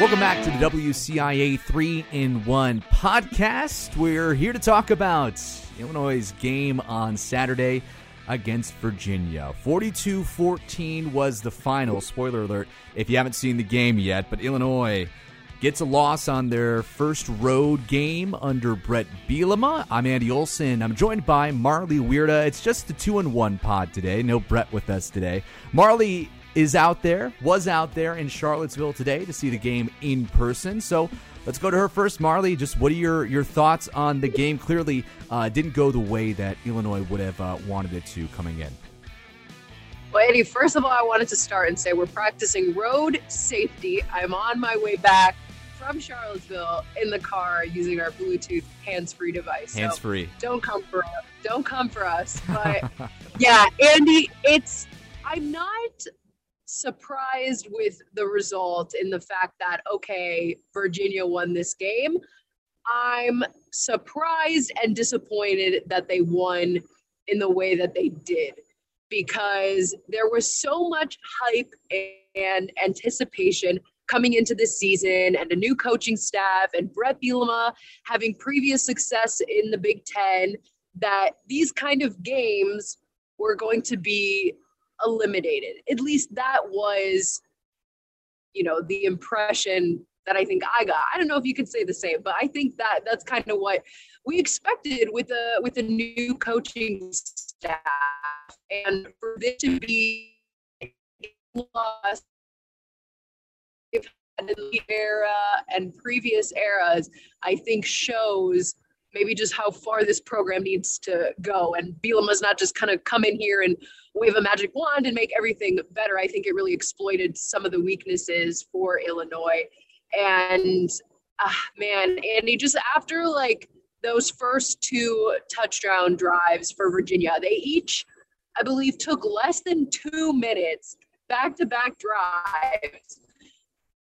Welcome back to the WCIA 3 in 1 podcast. We're here to talk about Illinois' game on Saturday against Virginia. 42 14 was the final. Spoiler alert if you haven't seen the game yet, but Illinois gets a loss on their first road game under Bret Bielema. I'm Andy Olson. I'm joined by Marley Weirda. It's just the 2 in 1 pod today. No Brett with us today. Marley is out there, was out there in Charlottesville today to see the game in person. So let's go to her first. Marley, just what are your, your thoughts on the game? Clearly, uh, didn't go the way that Illinois would have uh, wanted it to coming in. Well, Eddie, first of all, I wanted to start and say we're practicing road safety. I'm on my way back from Charlottesville in the car using our Bluetooth hands-free device. Hands-free. So don't come for us. Don't come for us. But yeah, Andy, it's I'm not surprised with the result in the fact that, okay, Virginia won this game. I'm surprised and disappointed that they won in the way that they did because there was so much hype and anticipation coming into this season and a new coaching staff and Bret Bielema having previous success in the Big Ten that these kind of games were going to be eliminated. At least that was, you know, the impression that I think I got. I don't know if you could say the same, but I think that that's kind of what we expected with a with a new coaching staff, and for this to be lost in the era and previous eras, I think shows maybe just how far this program needs to go. And Bielema's not just kind of come in here and wave a magic wand and make everything better. I think it really exploited some of the weaknesses for Illinois. And uh, man, Andy, just after like those first two touchdown drives for Virginia, they each, I believe, took less than two minutes back to back drives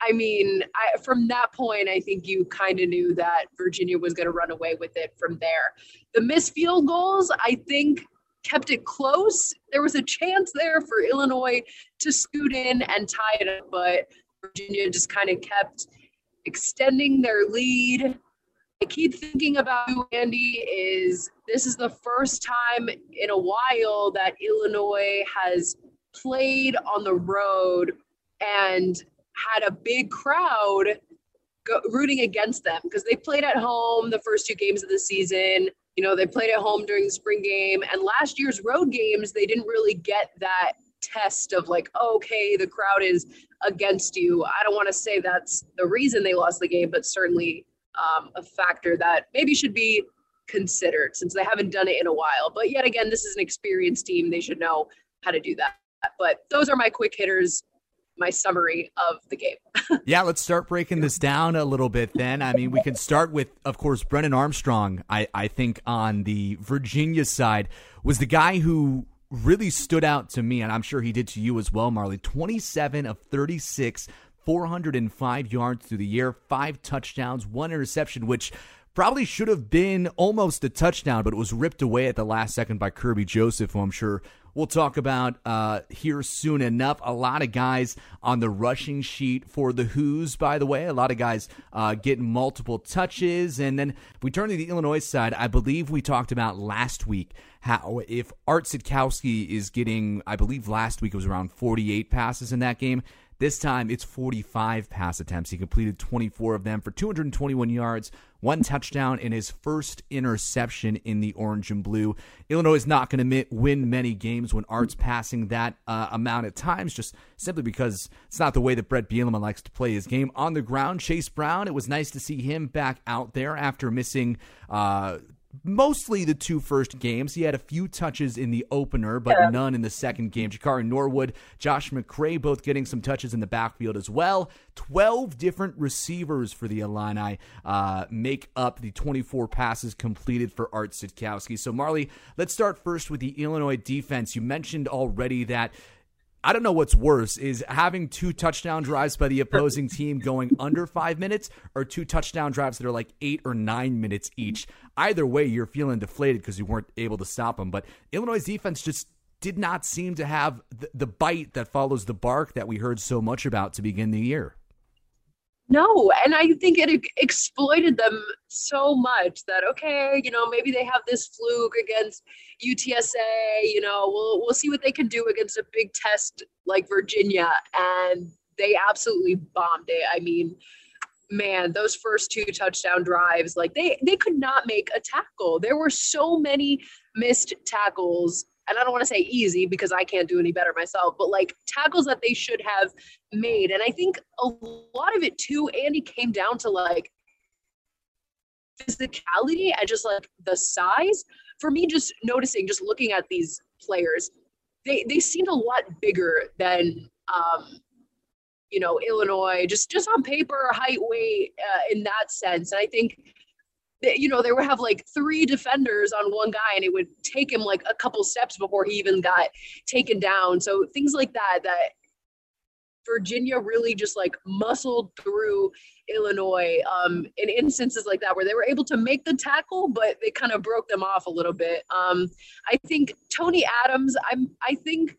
I mean, I, from that point, I think you kind of knew that Virginia was going to run away with it from there. The missed field goals, I think, kept it close. There was a chance there for Illinois to scoot in and tie it up, but Virginia just kind of kept extending their lead. I keep thinking about you, Andy, is this is the first time in a while that Illinois has played on the road and had a big crowd go, rooting against them because they played at home the first two games of the season. You know, they played at home during the spring game. And last year's road games, they didn't really get that test of like, okay, the crowd is against you. I don't want to say that's the reason they lost the game, but certainly um, a factor that maybe should be considered since they haven't done it in a while. But yet again, this is an experienced team. They should know how to do that. But those are my quick hitters my summary of the game. yeah, let's start breaking this down a little bit then. I mean, we can start with, of course, Brennan Armstrong, I, I think on the Virginia side, was the guy who really stood out to me, and I'm sure he did to you as well, Marley. 27 of 36, 405 yards through the air, five touchdowns, one interception, which probably should have been almost a touchdown, but it was ripped away at the last second by Kerby Joseph, who I'm sure we'll talk about uh, here soon enough. A lot of guys on the rushing sheet for the Hoos, by the way. A lot of guys uh, getting multiple touches. And then if we turn to the Illinois side, I believe we talked about last week how if Art Sitkowski is getting, I believe last week it was around 48 passes in that game. This time it's 45 pass attempts. He completed 24 of them for 221 yards, one touchdown, and his first interception in the orange and blue. Illinois is not going to win many games when Art's passing that uh, amount of times, just simply because it's not the way that Bret Bielema likes to play his game. On the ground, Chase Brown, it was nice to see him back out there after missing uh, mostly the two first games. He had a few touches in the opener, but yeah. none in the second game. Jakari Norwood, Josh McCray both getting some touches in the backfield as well. 12 different receivers for the Illini uh, make up the 24 passes completed for Art Sitkowski. So, Marley, let's start first with the Illinois defense. You mentioned already that I don't know what's worse is having two touchdown drives by the opposing team going under five minutes or two touchdown drives that are like eight or nine minutes each. Either way, you're feeling deflated because you weren't able to stop them. But Illinois' defense just did not seem to have the, the bite that follows the bark that we heard so much about to begin the year. No, and I think it exploited them so much that okay, you know, maybe they have this fluke against UTSA. You know, we'll we'll see what they can do against a big test like Virginia, and they absolutely bombed it. I mean, man, those first two touchdown drives, like they they could not make a tackle. There were so many missed tackles and I don't want to say easy because I can't do any better myself, but like tackles that they should have made. And I think a lot of it too, Andy, came down to like physicality and just like the size. For me, just noticing, just looking at these players, they they seemed a lot bigger than um, you know Illinois, just just on paper, height, weight, uh, in that sense. And I think you know, they would have like three defenders on one guy and it would take him like a couple steps before he even got taken down. So things like that, that Virginia really just like muscled through Illinois um, in instances like that where they were able to make the tackle, but they kind of broke them off a little bit. Um, I think Tony Adams, I'm, I think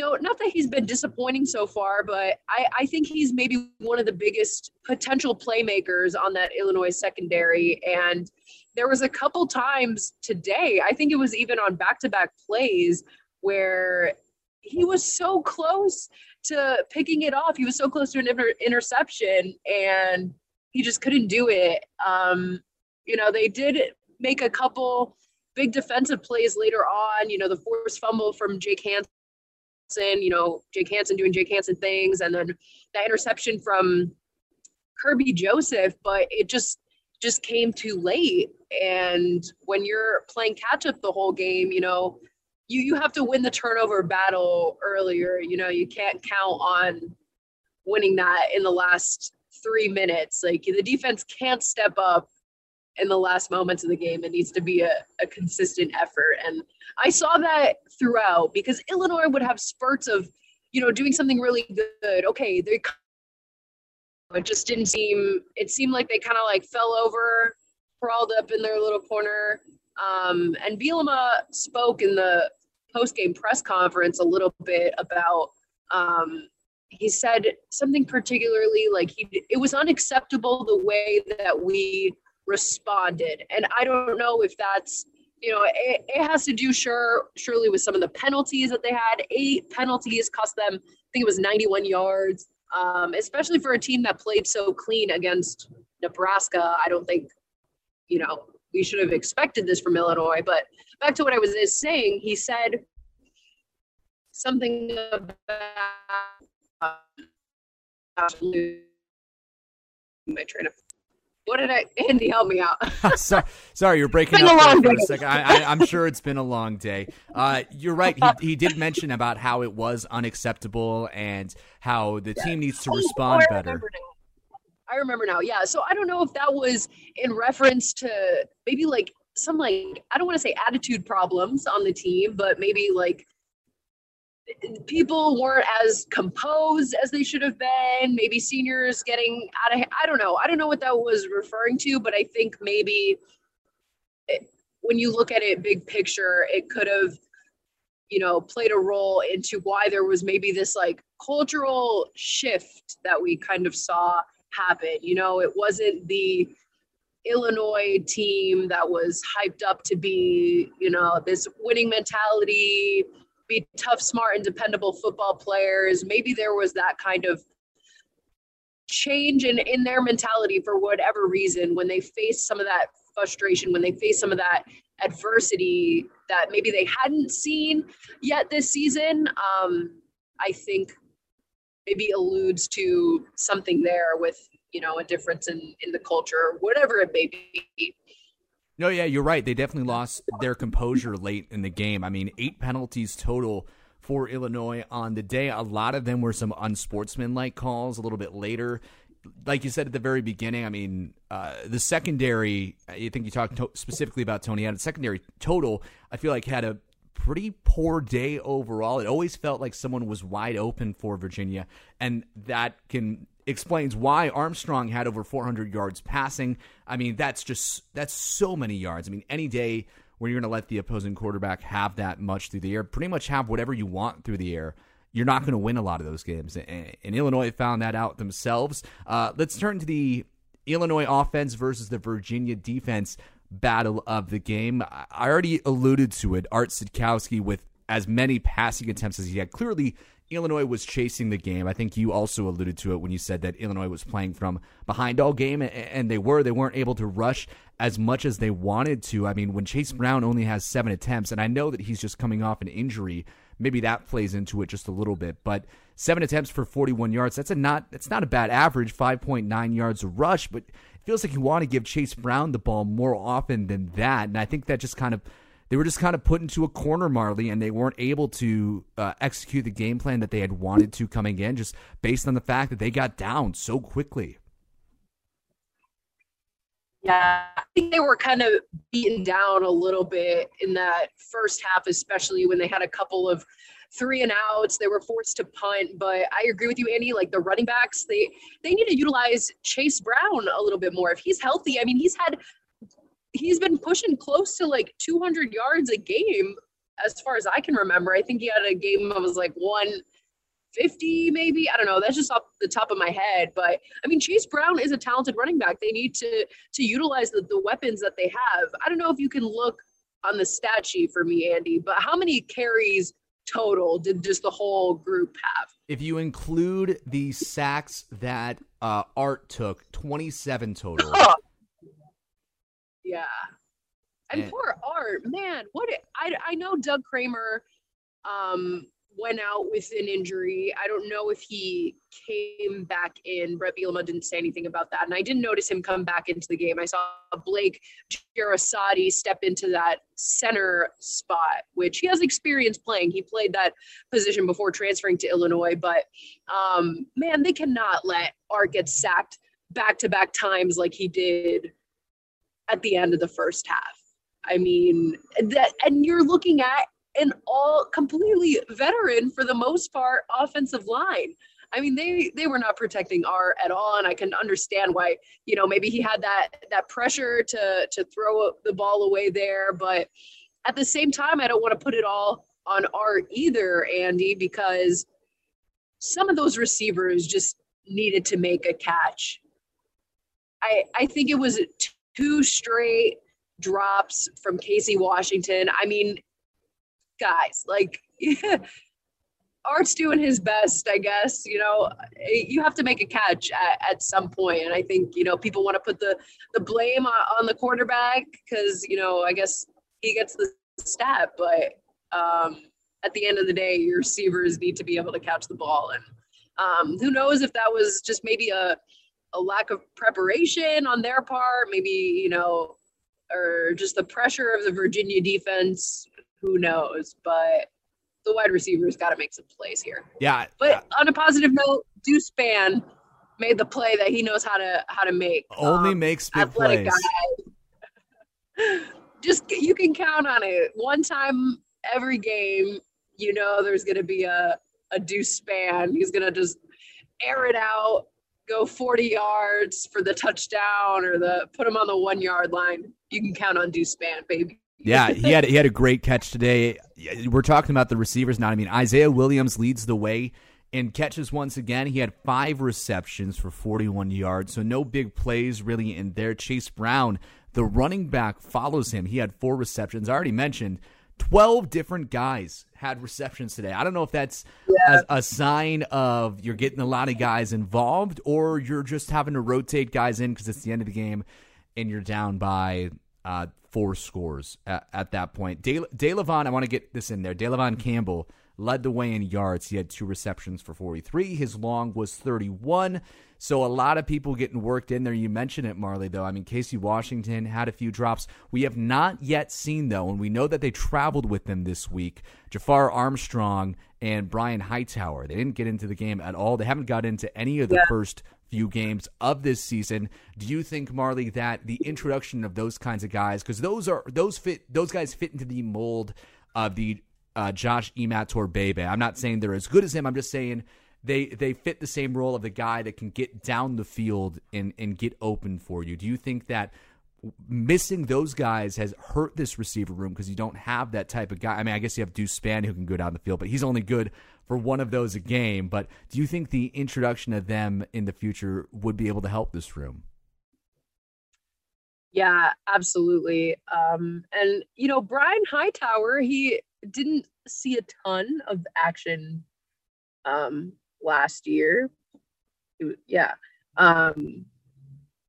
no, not that he's been disappointing so far, but I, I think he's maybe one of the biggest potential playmakers on that Illinois secondary. And there was a couple times today, I think it was even on back to back plays, where he was so close to picking it off. He was so close to an inter- interception and he just couldn't do it. Um, you know, they did make a couple big defensive plays later on. You know, the forced fumble from Jake Hansen Hansen, you know, Jake Hansen doing Jake Hansen things, and then that interception from Kerby Joseph, but it just just came too late. And when you're playing catch up the whole game, you know, you you have to win the turnover battle earlier. You know, you can't count on winning that in the last three minutes. Like the defense can't step up in the last moments of the game. It needs to be a, a consistent effort. And I saw that throughout because Illinois would have spurts of, you know, doing something really good. Okay, they it just didn't seem it seemed like they kind of like fell over, crawled up in their little corner. Um, and Bielema spoke in the post game press conference a little bit about um, he said something particularly like he it was unacceptable the way that we responded and i don't know if that's you know, it, it has to do sure surely with some of the penalties that they had. Eight penalties cost them, I think it was 91 yards. Um, especially for a team that played so clean against Nebraska. I don't think, you know, we should have expected this from Illinois. But back to what I was saying, he said something about uh, my train of what did I, Andy, help me out. so, sorry, you're breaking up for a second. I, am sure it's been a long day. Uh, you're right. He, he, did mention about how it was unacceptable and how the team needs to oh, respond oh, better. I remember now. Yeah. So I don't know if that was in reference to maybe like some like I don't want to say attitude problems on the team, but maybe like people weren't as composed as they should have been. Maybe seniors getting out of, I don't know. I don't know what that was referring to, but I think maybe it, when you look at it big picture, it could have, you know, played a role into why there was maybe this like cultural shift that we kind of saw happen. You know, it wasn't the Illinois team that was hyped up to be, you know, this winning mentality be tough, smart, and dependable football players. Maybe there was that kind of change in, in their mentality for whatever reason when they faced some of that frustration, when they faced some of that adversity that maybe they hadn't seen yet this season. Um, I think maybe alludes to something there with you know a difference in in the culture, whatever it may be. No, yeah, you're right. They definitely lost their composure late in the game. I mean, eight penalties total for Illinois on the day. A lot of them were some unsportsmanlike calls a little bit later. Like you said at the very beginning, I mean, uh, the secondary, I think you talked to- specifically about Tony Adams. Secondary total, I feel like had a pretty poor day overall. It always felt like someone was wide open for Virginia, and that can explains why Armstrong had over 400 yards passing. I mean, that's just that's so many yards. I mean, any day where you're going to let the opposing quarterback have that much through the air, pretty much have whatever you want through the air, you're not going to win a lot of those games. And, Illinois found that out themselves. Uh, let's turn to the Illinois offense versus the Virginia defense battle of the game. I already alluded to it. Art Sitkowski with as many passing attempts as he had. Clearly, Illinois was chasing the game. I think you also alluded to it when you said that Illinois was playing from behind all game, and they were. They weren't able to rush as much as they wanted to. I mean, when Chase Brown only has seven attempts, and I know that he's just coming off an injury, maybe that plays into it just a little bit. But seven attempts for 41 yards, that's a not that's not a bad average, 5.9 yards a rush, but it feels like you want to give Chase Brown the ball more often than that. And I think that just kind of they were just kind of put into a corner, Marley, and they weren't able to uh, execute the game plan that they had wanted to coming in, just based on the fact that they got down so quickly. Yeah, I think they were kind of beaten down a little bit in that first half, especially when they had a couple of three and outs. They were forced to punt, but I agree with you, Andy. Like the running backs, they they need to utilize Chase Brown a little bit more. If he's healthy, I mean, he's had he's been pushing close to like 200 yards a game as far as I can remember. I think he had a game that was like 150, maybe? I don't know. That's just off the top of my head. But i mean chase brown is a talented running back. They need to to utilize the, the weapons that they have. I don't know if you can look on the stat sheet for me andy but how many carries total did just the whole group have? If you include the sacks that uh, art took 27 total yeah and, and poor art man what it, i i know doug kramer um went out with an injury. I don't know if he came back in. Bret Bielema didn't say anything about that. And I didn't notice him come back into the game. I saw Blake Jeresaty step into that center spot, which he has experience playing. He played that position before transferring to Illinois. But um, man, they cannot let Art get sacked back to back times like he did at the end of the first half. I mean, that, and you're looking at an all completely veteran for the most part offensive line. I mean, they they were not protecting Art at all, and I can understand why. You know, maybe he had that that pressure to to throw the ball away there, but at the same time, I don't want to put it all on Art either, Andy, because some of those receivers just needed to make a catch. I I think it was two straight drops from Casey Washington. I mean, guys. Like, Art's doing his best, I guess. You know, you have to make a catch at, at some point, and I think you know people want to put the the blame on, on the quarterback because you know I guess he gets the stat, but um, at the end of the day, your receivers need to be able to catch the ball, and um, who knows if that was just maybe a a lack of preparation on their part, maybe you know, or just the pressure of the Virginia defense who knows? But the wide receiver's got to make some plays here. Yeah. But on a positive note, Deuce Spann made the play that he knows how to how to make. Only um, makes big plays. Guy. Just you can count on it. One time every game, you know there's going to be a a Deuce Spann. He's going to just air it out, go 40 yards for the touchdown or the put him on the one yard line. You can count on Deuce Spann, baby. Yeah, he had he had a great catch today. We're talking about the receivers now. I mean, Isaiah Williams leads the way in catches once again. He had five receptions for 41 yards, so no big plays really in there. Chase Brown, the running back, follows him. He had four receptions. I already mentioned 12 different guys had receptions today. I don't know if that's yeah. a, a, sign of you're getting a lot of guys involved or you're just having to rotate guys in because it's the end of the game and you're down by uh, four scores at, at that point. De, Dalevon, I want to get this in there. Dalevon Campbell led the way in yards. He had two receptions for 43. His long was 31. So a lot of people getting worked in there. You mentioned it, Marley, though. I mean, Casey Washington had a few drops. We have not yet seen, though, and we know that they traveled with them this week, Jafar Armstrong and Brian Hightower. They didn't get into the game at all. They haven't got into any of the yeah. first few games of this season. Do you think, Marley, that the introduction of those kinds of guys, because those are those fit those guys fit into the mold of the uh, Josh Imatorbhebhe. I'm not saying they're as good as him. I'm just saying they they fit the same role of the guy that can get down the field and and get open for you. Do you think that missing those guys has hurt this receiver room because you don't have that type of guy? I mean, I guess you have Deuce Spann who can go down the field, but he's only good for one of those a game. But do you think the introduction of them in the future would be able to help this room? Yeah, absolutely. Um, and you know, Brian Hightower, he didn't see a ton of action um, last year. Yeah. Um,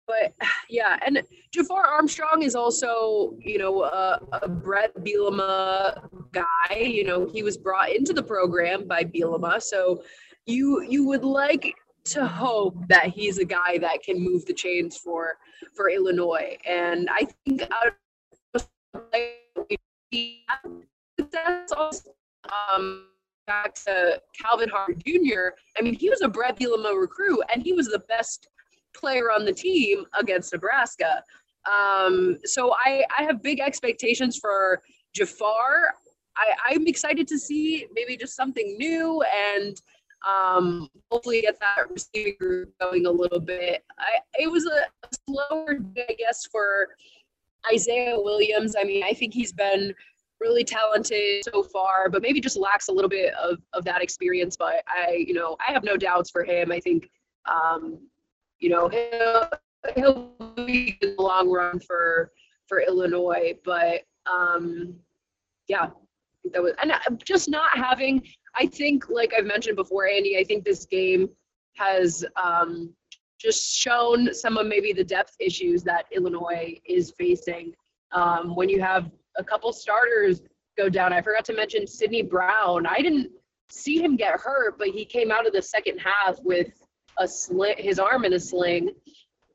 but yeah, and Jafar Armstrong is also, you know, a, a Bret Bielema guy. You know, he was brought into the program by Bielema, so you you would like to hope that he's a guy that can move the chains for for Illinois. And I think out of also um, back to Calvin Harper Jr. I mean, he was a Bret Bielema recruit, and he was the best player on the team against Nebraska. Um, so I, I have big expectations for Jafar. I, I'm excited to see maybe just something new and um, hopefully get that receiving group going a little bit. I, it was a, a slower day, I guess, for Isaiah Williams. I mean, I think he's been really talented so far, but maybe just lacks a little bit of, of that experience. But I, you know, I have no doubts for him. I think, um, you know, he'll, he'll be in the long run for for Illinois. But um, yeah, that was and just not having I think, like I've mentioned before, Andy, I think this game has um, just shown some of maybe the depth issues that Illinois is facing. Um, when you have a couple starters go down, I forgot to mention Sydney Brown. I didn't see him get hurt, but he came out of the second half with a sling, his arm in a sling.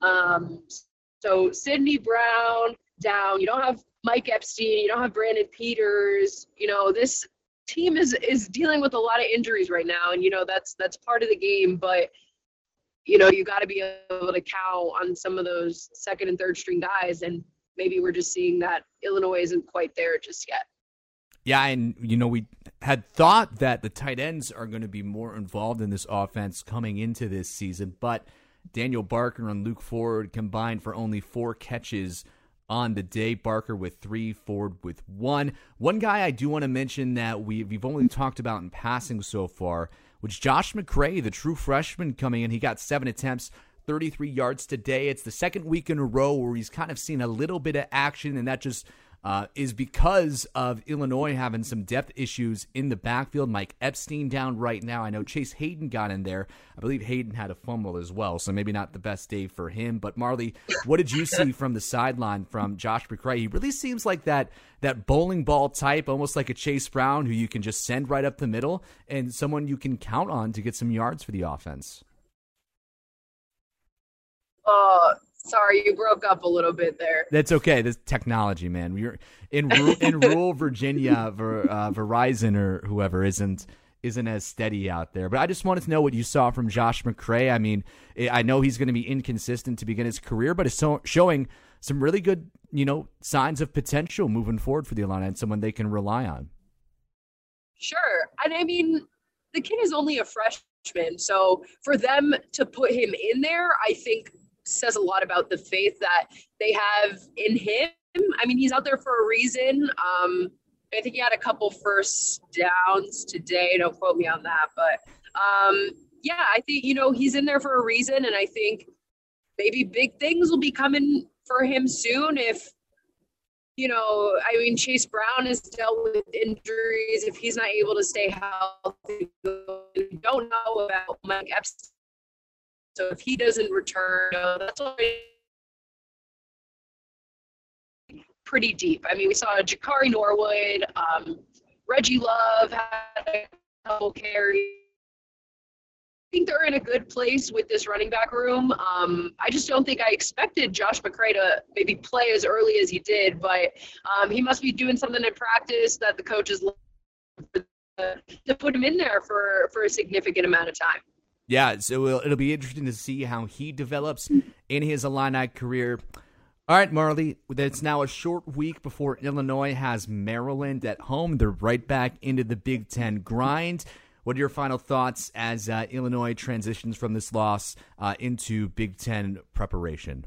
Um, so Sydney Brown down. You don't have Mike Epstein. You don't have Brandon Peters. You know this team is is dealing with a lot of injuries right now, and you know that's that's part of the game. But you know you got to be able to count on some of those second and third string guys, and maybe we're just seeing that Illinois isn't quite there just yet. Yeah, and you know we had thought that the tight ends are going to be more involved in this offense coming into this season, but Daniel Barker and Luke Ford combined for only four catches on the day. Barker with three, Ford with one. One guy I do want to mention that we, we've only talked about in passing so far, which Josh McCray, the true freshman coming in. He got seven attempts, 33 yards today. It's the second week in a row where he's kind of seen a little bit of action, and that just uh, is because of Illinois having some depth issues in the backfield. Mike Epstein down right now. I know Chase Hayden got in there. I believe Hayden had a fumble as well, so maybe not the best day for him. But Marley, what did you see from the sideline from Josh McCray? He really seems like that that bowling ball type, almost like a Chase Brown, who you can just send right up the middle, and someone you can count on to get some yards for the offense. Uh, Sorry, you broke up a little bit there. That's okay. This technology, man. We're in in rural Virginia, Ver, uh, Verizon or whoever isn't isn't as steady out there. But I just wanted to know what you saw from Josh McCray. I mean, I know he's going to be inconsistent to begin his career, but it's so, showing some really good, you know, signs of potential moving forward for the Illini and someone they can rely on. Sure, and I mean, the kid is only a freshman, so for them to put him in there, I think says a lot about the faith that they have in him. I mean, he's out there for a reason. Um, I think he had a couple first downs today. Don't quote me on that, but um, yeah, I think you know he's in there for a reason, and I think maybe big things will be coming for him soon. If you know, I mean, Chase Brown has dealt with injuries. If he's not able to stay healthy, we don't know about Mike Epstein so if he doesn't return, that's already pretty deep. I mean, we saw Jakari Norwood, um, Reggie Love had a couple carries. I think they're in a good place with this running back room. Um, I just don't think I expected Josh McCray to maybe play as early as he did, but um, he must be doing something in practice that the coaches to put him in there for for a significant amount of time. Yeah, so it'll, it'll be interesting to see how he develops in his Illini career. All right, Marley, it's now a short week before Illinois has Maryland at home. They're right back into the Big Ten grind. What are your final thoughts as uh, Illinois transitions from this loss uh, into Big Ten preparation?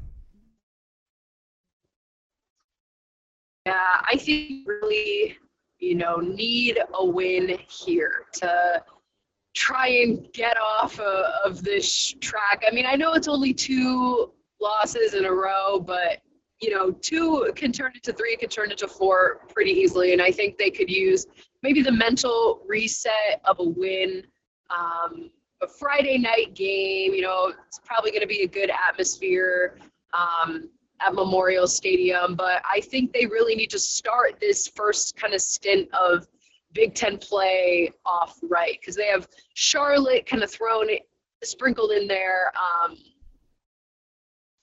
Yeah, I think really, you know, need a win here to try and get off uh, of this track. I mean, I know it's only two losses in a row, but you know, two can turn into three, can turn into four pretty easily. And I think they could use maybe the mental reset of a win. Um, a Friday night game, you know, it's probably going to be a good atmosphere um, at Memorial Stadium. But I think they really need to start this first kind of stint of Big Ten play off right because they have Charlotte kind of thrown it, sprinkled in there. Um,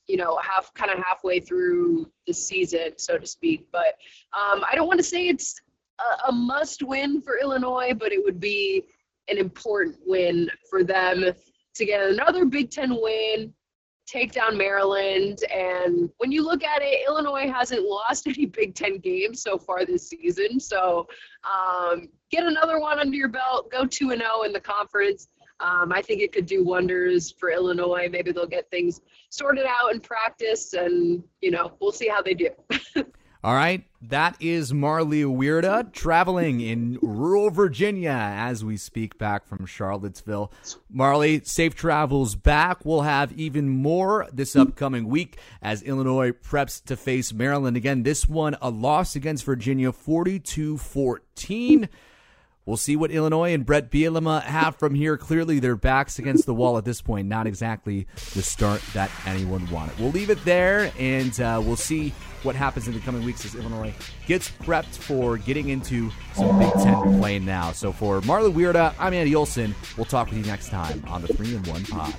you know, half kind of halfway through the season, so to speak. But um, I don't want to say it's a, a must win for Illinois, but it would be an important win for them to get another Big Ten win, take down Maryland. And when you look at it, Illinois hasn't lost any Big Ten games so far this season. So um, get another one under your belt, go 2 0 in the conference. Um, I think it could do wonders for Illinois. Maybe they'll get things sorted out in practice, and you know we'll see how they do. All right, that is Marley Weirda traveling in rural Virginia as we speak back from Charlottesville. Marley, safe travels back. We'll have even more this upcoming week as Illinois preps to face Maryland again. This one, a loss against Virginia, 42 14. We'll see what Illinois and Bret Bielema have from here. Clearly, their backs against the wall at this point. Not exactly the start that anyone wanted. We'll leave it there, and uh, we'll see what happens in the coming weeks as Illinois gets prepped for getting into some Big Ten play now. So for Marley Weirda, I'm Andy Olson. We'll talk with you next time on the 3 and 1 Pod.